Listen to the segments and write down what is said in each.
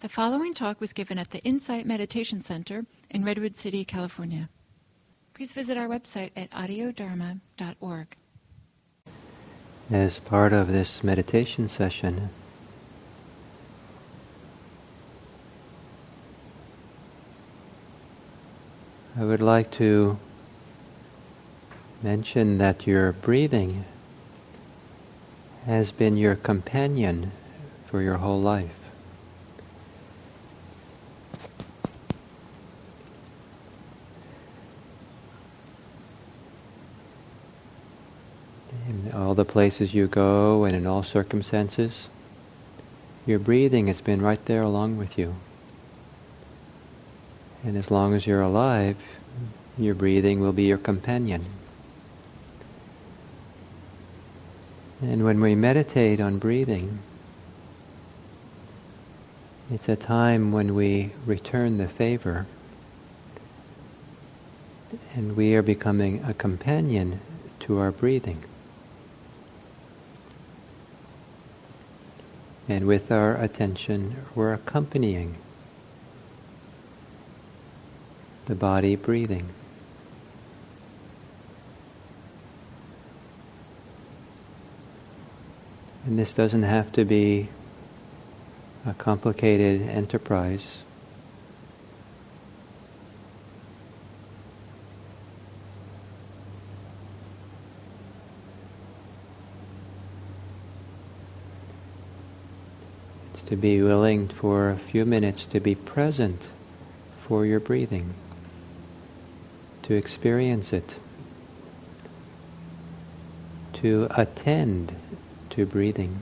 The following talk was given at the Insight Meditation Center in Redwood City, California. Please visit our website at audiodharma.org. As part of this meditation session, I would like to mention that your breathing has been your companion for your whole life. In all the places you go and in all circumstances, your breathing has been right there along with you. And as long as you're alive, your breathing will be your companion. And when we meditate on breathing, it's a time when we return the favor and we are becoming a companion to our breathing. And with our attention, we're accompanying the body breathing. And this doesn't have to be a complicated enterprise. It's to be willing for a few minutes to be present for your breathing, to experience it, to attend to breathing.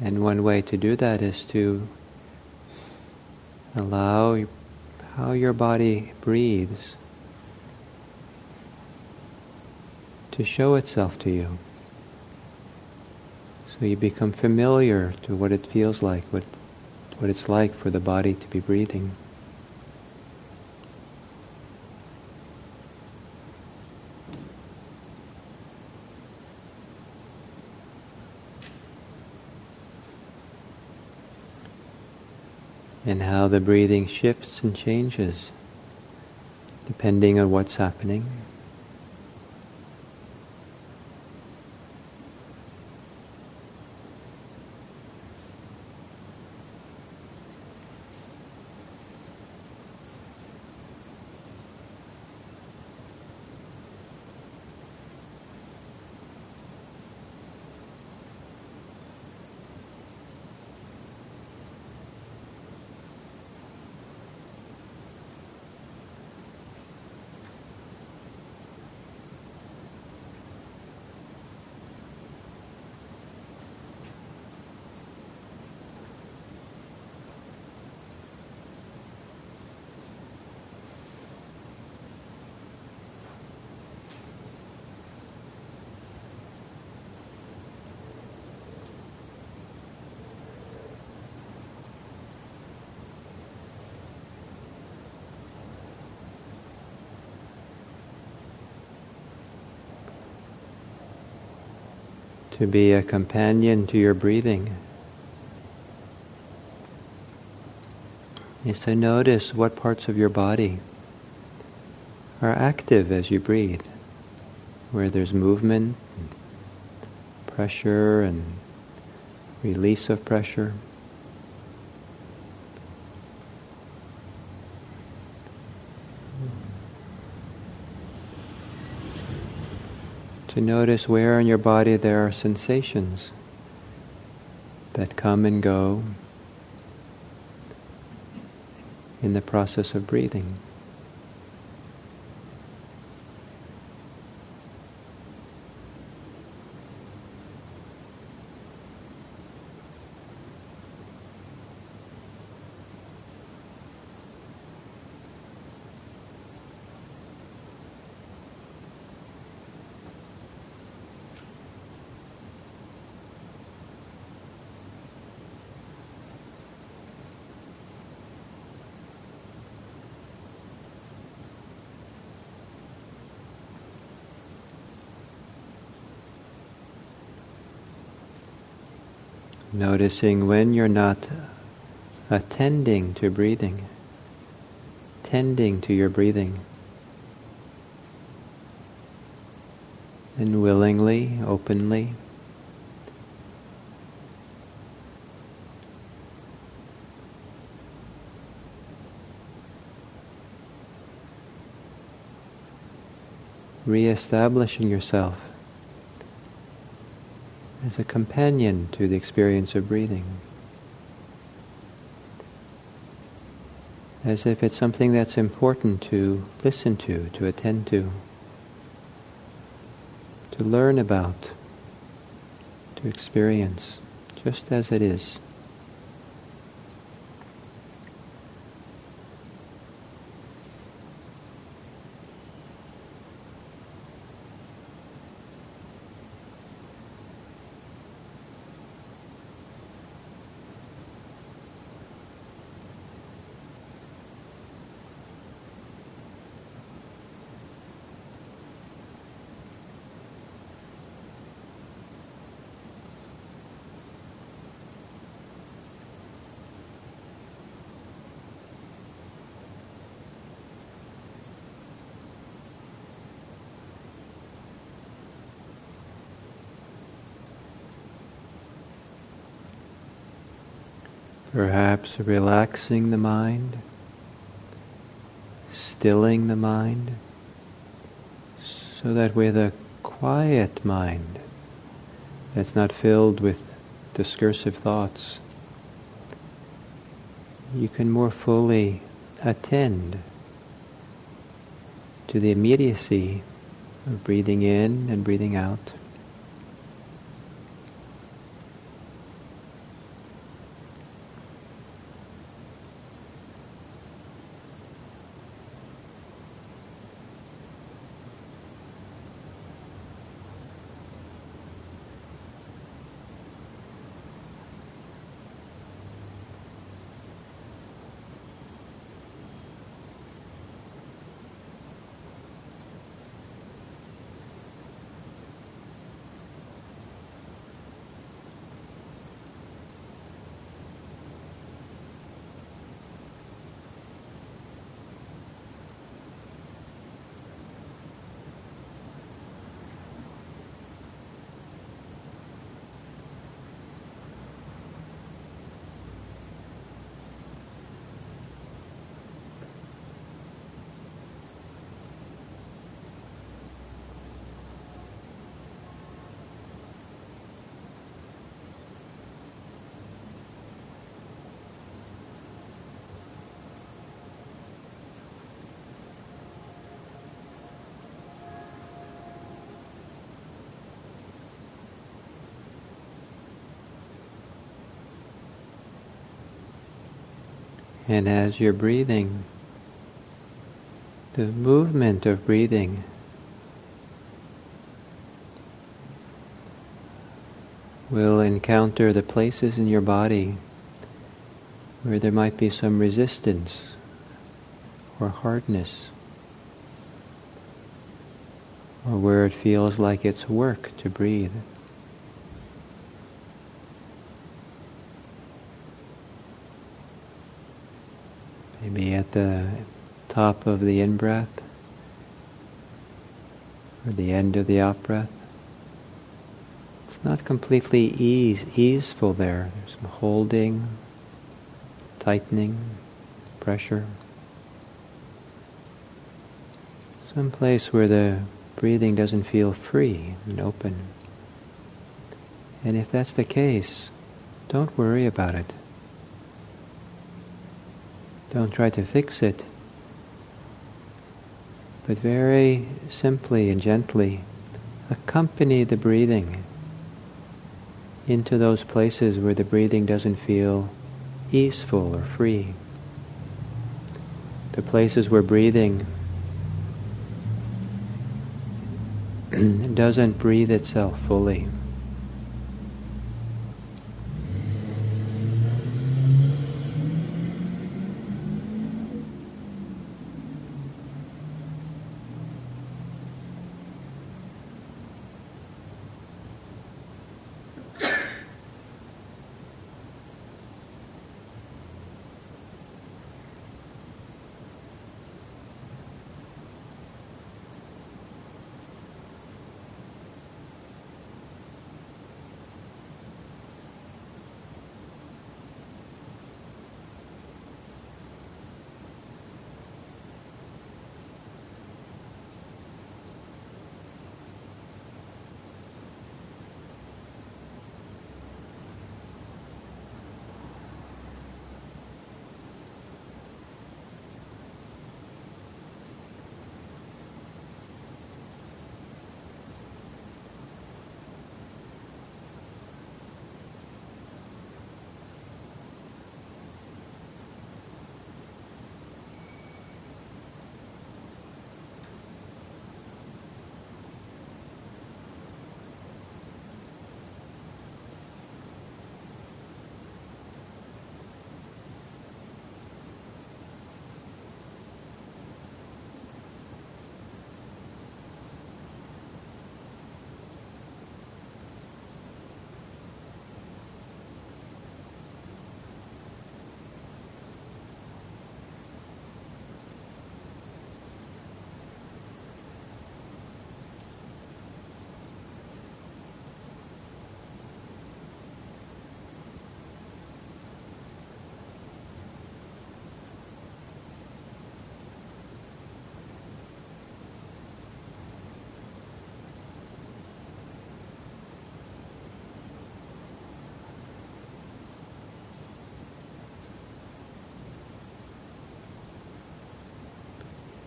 And one way to do that is to allow how your body breathes to show itself to you. You become familiar to what it feels like, what, what it's like for the body to be breathing. and how the breathing shifts and changes depending on what's happening. To be a companion to your breathing is to notice what parts of your body are active as you breathe, where there's movement, pressure, and release of pressure. To notice where in your body there are sensations that come and go in the process of breathing. Noticing when you're not attending to breathing, tending to your breathing. And willingly, openly, re-establishing yourself as a companion to the experience of breathing. As if it's something that's important to listen to, to attend to, to learn about, to experience, just as it is. Perhaps relaxing the mind, stilling the mind, so that with a quiet mind that's not filled with discursive thoughts, you can more fully attend to the immediacy of breathing in and breathing out. And as you're breathing, the movement of breathing will encounter the places in your body where there might be some resistance or hardness, or where it feels like it's work to breathe. Maybe at the top of the in breath or the end of the out breath. It's not completely ease, easeful there. There's some holding, tightening, pressure. Some place where the breathing doesn't feel free and open. And if that's the case, don't worry about it. Don't try to fix it, but very simply and gently accompany the breathing into those places where the breathing doesn't feel easeful or free. The places where breathing doesn't breathe itself fully.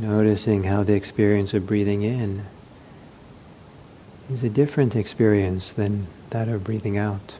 Noticing how the experience of breathing in is a different experience than that of breathing out.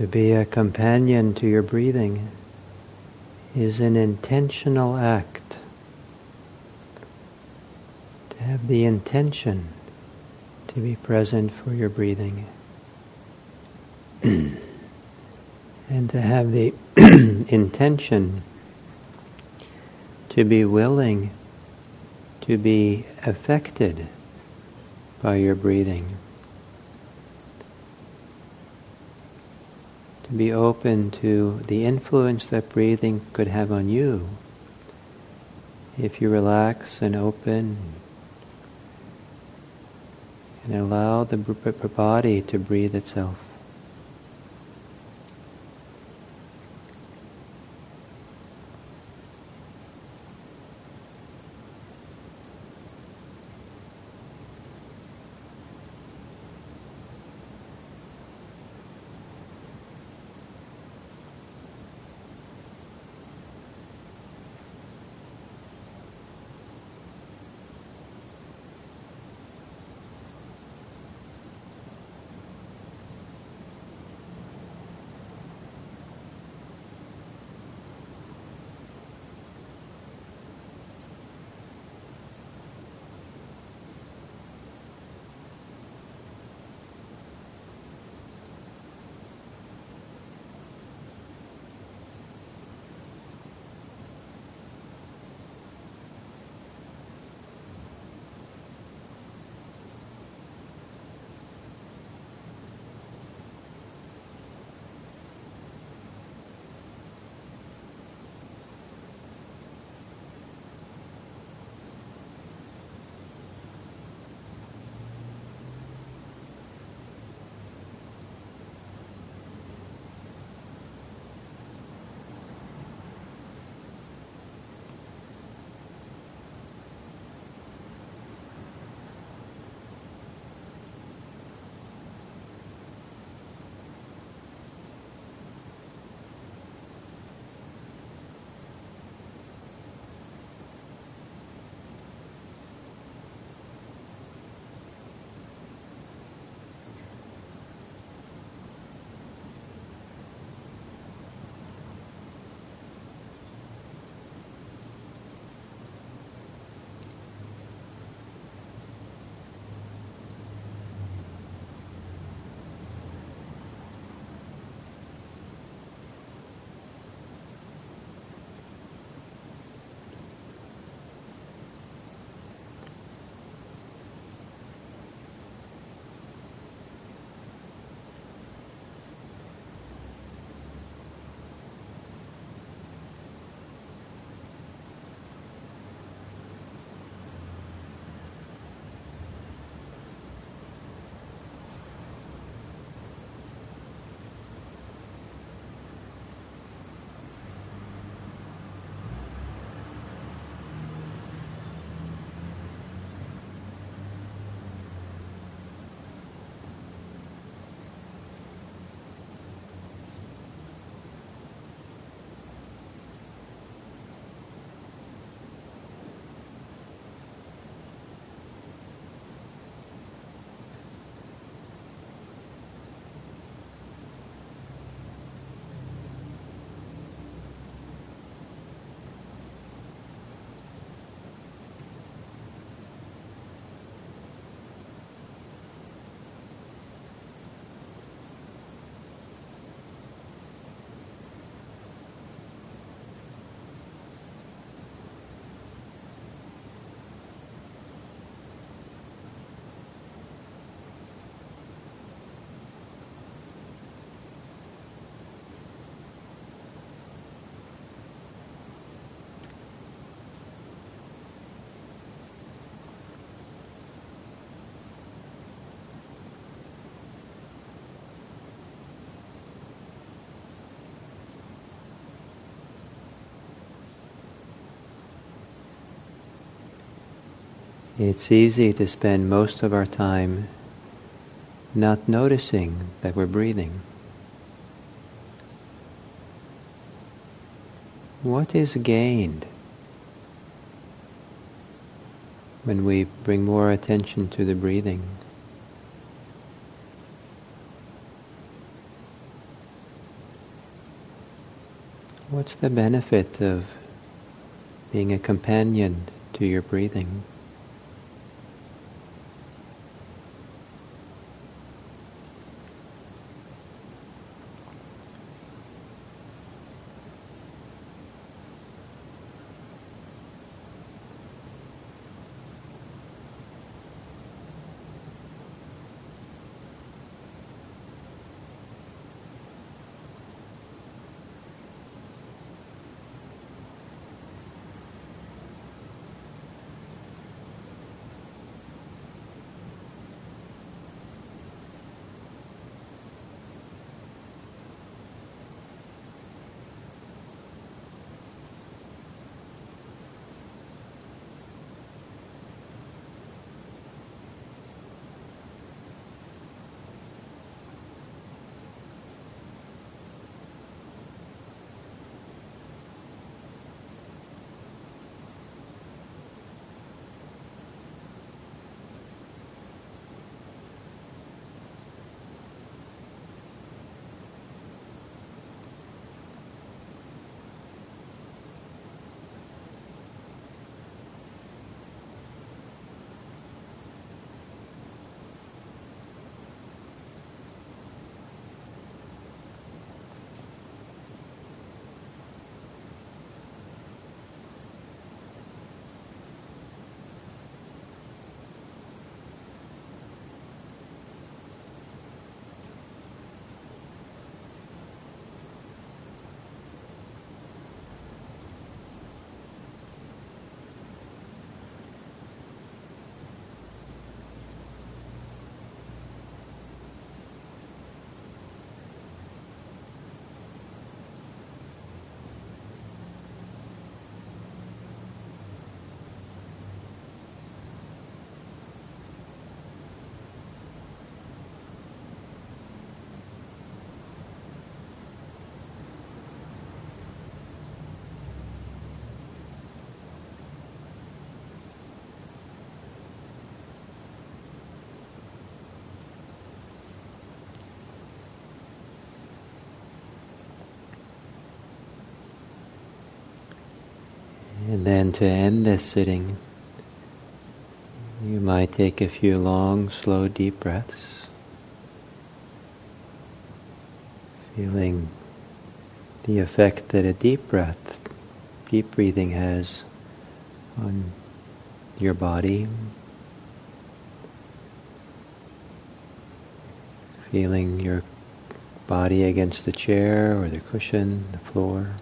To be a companion to your breathing is an intentional act. To have the intention to be present for your breathing. and to have the intention to be willing to be affected by your breathing. To be open to the influence that breathing could have on you if you relax and open and allow the body to breathe itself. It's easy to spend most of our time not noticing that we're breathing. What is gained when we bring more attention to the breathing? What's the benefit of being a companion to your breathing? And then to end this sitting, you might take a few long, slow, deep breaths, feeling the effect that a deep breath, deep breathing has on your body, feeling your body against the chair or the cushion, the floor.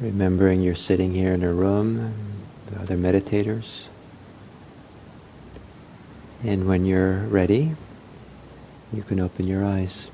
Remembering you're sitting here in a room, the other meditators. And when you're ready, you can open your eyes.